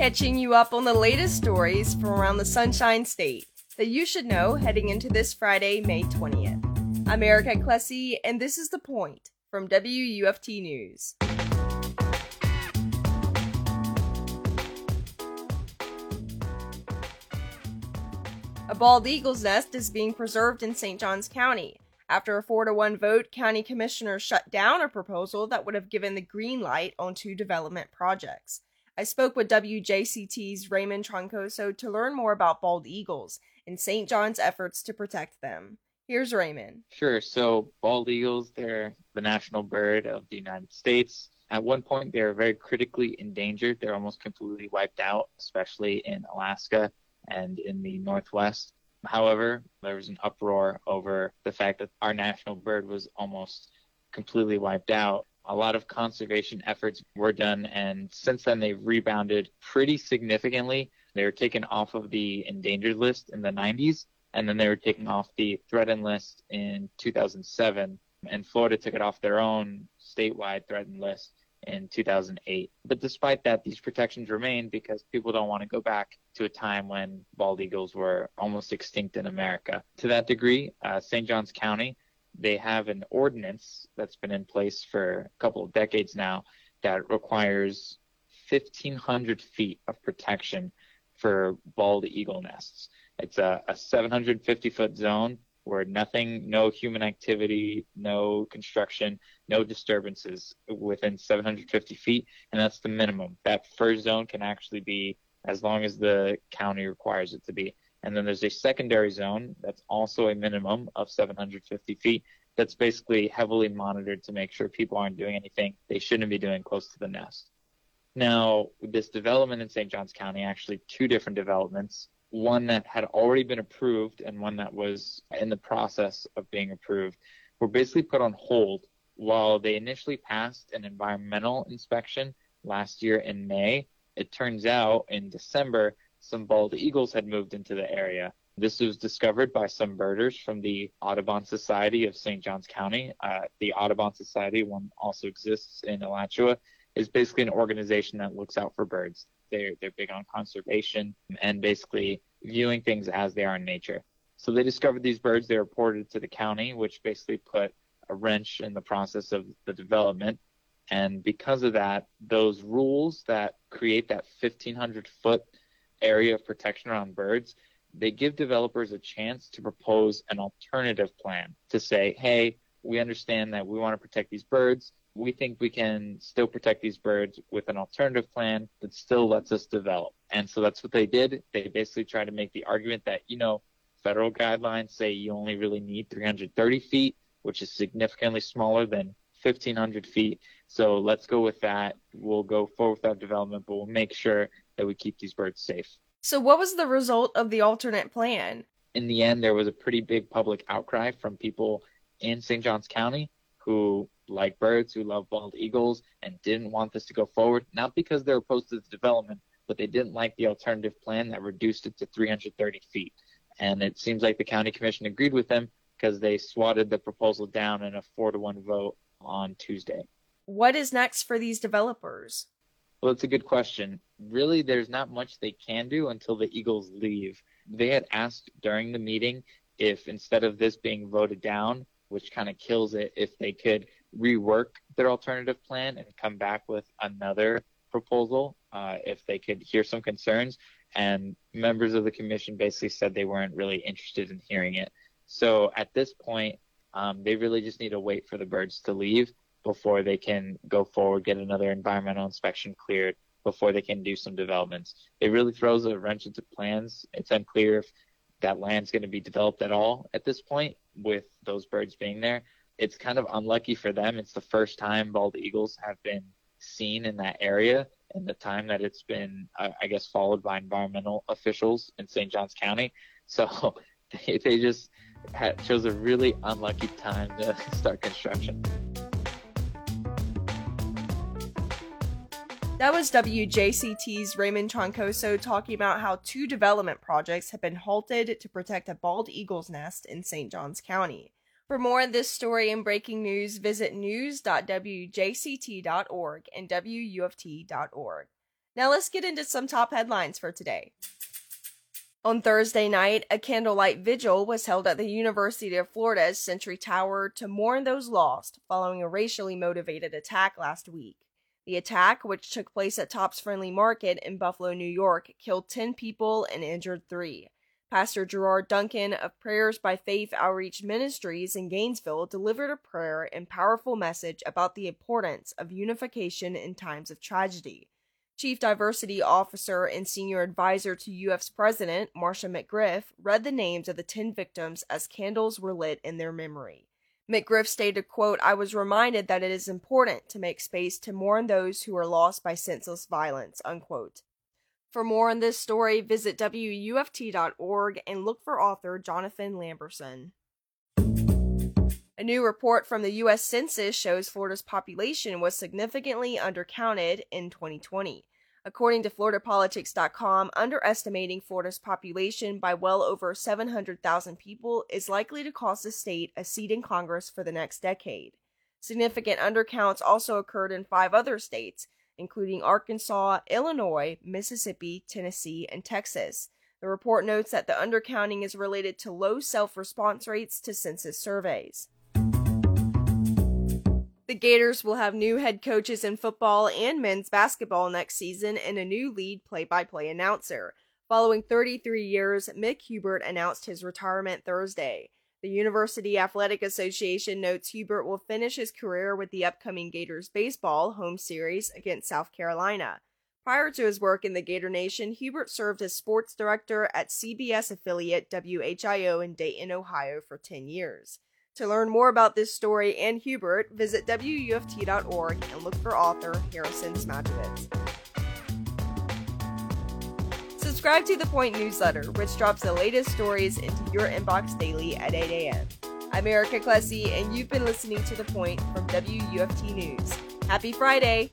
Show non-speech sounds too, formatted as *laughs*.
catching you up on the latest stories from around the Sunshine State that you should know heading into this Friday, May 20th. I'm Erika Clesi, and this is The Point from WUFT News. A bald eagle's nest is being preserved in St. Johns County. After a 4 to 1 vote, county commissioners shut down a proposal that would have given the green light on two development projects. I spoke with WJCT's Raymon Troncoso to learn more about bald eagles and St. John's efforts to protect them. Here's Raymon. Sure. So, bald eagles, they're the national bird of the United States. At one point, they're very critically endangered. They're almost completely wiped out, especially in Alaska and in the Northwest. However, there was an uproar over the fact that our national bird was almost completely wiped out. A lot of conservation efforts were done, and since then they've rebounded pretty significantly. They were taken off of the endangered list in the 90s, and then they were taken off the threatened list in 2007. And Florida took it off their own statewide threatened list in 2008. But despite that, these protections remain because people don't want to go back to a time when bald eagles were almost extinct in America. To that degree, uh, St. Johns County, they have an ordinance that's been in place for a couple of decades now that requires 1,500 feet of protection for bald eagle nests. It's a, a 750 foot zone where nothing, no human activity, no construction, no disturbances within 750 feet, and that's the minimum. That first zone can actually be as long as the county requires it to be. And then there's a secondary zone that's also a minimum of 750 feet that's basically heavily monitored to make sure people aren't doing anything they shouldn't be doing close to the nest. Now, this development in St. Johns County, actually two different developments, one that had already been approved and one that was in the process of being approved were basically put on hold while they initially passed an environmental inspection last year in May. It turns out in December, some bald eagles had moved into the area. This was discovered by some birders from the Audubon Society of St. Johns County. Uh, the Audubon Society, one also exists in Alachua, is basically an organization that looks out for birds. They're they're big on conservation and basically viewing things as they are in nature. So they discovered these birds. They reported to the county, which basically put a wrench in the process of the development. And because of that, those rules that create that 1,500 foot area of protection around birds, they give developers a chance to propose an alternative plan to say, hey, we understand that we want to protect these birds, we think we can still protect these birds with an alternative plan that still lets us develop. And so that's what they did. They basically tried to make the argument that, you know, federal guidelines say you only really need 330 feet, which is significantly smaller than 1500 feet. So let's go with that. We'll go forward with that development, but we'll make sure that we keep these birds safe. So, what was the result of the alternate plan? In the end, there was a pretty big public outcry from people in St. Johns County who like birds, who love bald eagles, and didn't want this to go forward, not because they're opposed to the development, but they didn't like the alternative plan that reduced it to 330 feet. And it seems like the county commission agreed with them because they swatted the proposal down in a four to one vote on Tuesday. What is next for these developers? Well, it's a good question. Really, there's not much they can do until the Eagles leave. They had asked during the meeting if instead of this being voted down, which kind of kills it, if they could rework their alternative plan and come back with another proposal uh, if they could hear some concerns. And members of the commission basically said they weren't really interested in hearing it. So at this point, um, they really just need to wait for the birds to leave before they can go forward, get another environmental inspection cleared, before they can do some developments. It really throws a wrench into plans. It's unclear if that land's going to be developed at all at this point with those birds being there it's kind of unlucky for them. It's the first time bald eagles have been seen in that area in the time that it's been, I guess, followed by environmental officials in St. Johns County. *laughs* So they, they just had, chose a really unlucky time to start construction. That was WJCT's Raymon Troncoso talking about how two development projects have been halted to protect a bald eagle's nest in St. Johns County. For more on this story and breaking news, visit news.wjct.org and wuft.org. Now let's get into some top headlines for today. On Thursday night, a candlelight vigil was held at the University of Florida's Century Tower to mourn those lost following a racially motivated attack last week. The attack, which took place at Tops Friendly Market in Buffalo, New York, killed 10 people and injured three. Pastor Gerard Duncan of Prayers by Faith Outreach Ministries in Gainesville delivered a prayer and powerful message about the importance of unification in times of tragedy. Chief Diversity Officer and Senior Advisor to UF's President, Marsha McGriff, read the names of the 10 victims as candles were lit in their memory. McGriff stated, quote, I was reminded that it is important to make space to mourn those who are lost by senseless violence, unquote. For more on this story, visit WUFT.org and look for author Jonathan Lamberson. A new report from the U.S. Census shows Florida's population was significantly undercounted in 2020. According to FloridaPolitics.com, underestimating Florida's population by well over 700,000 people is likely to cost the state a seat in Congress for the next decade. Significant undercounts also occurred in five other states, including Arkansas, Illinois, Mississippi, Tennessee, and Texas. The report notes that the undercounting is related to low self response rates to census surveys. The Gators will have new head coaches in football and men's basketball next season and a new lead play by play announcer. Following 33 years, Mick Hubert announced his retirement Thursday. The University Athletic Association notes Hubert will finish his career with the upcoming Gators baseball home series against South Carolina. Prior to his work in the Gator Nation, Hubert served as sports director at CBS affiliate WHIO in Dayton, Ohio for 10 years. To learn more about this story and Hubert, visit WUFT.org and look for author Harrison Smajewicz. Subscribe to The Point newsletter, which drops the latest stories into your inbox daily at 8 a.m. I'm Erika Clesi, and you've been listening to The Point from WUFT News. Happy Friday!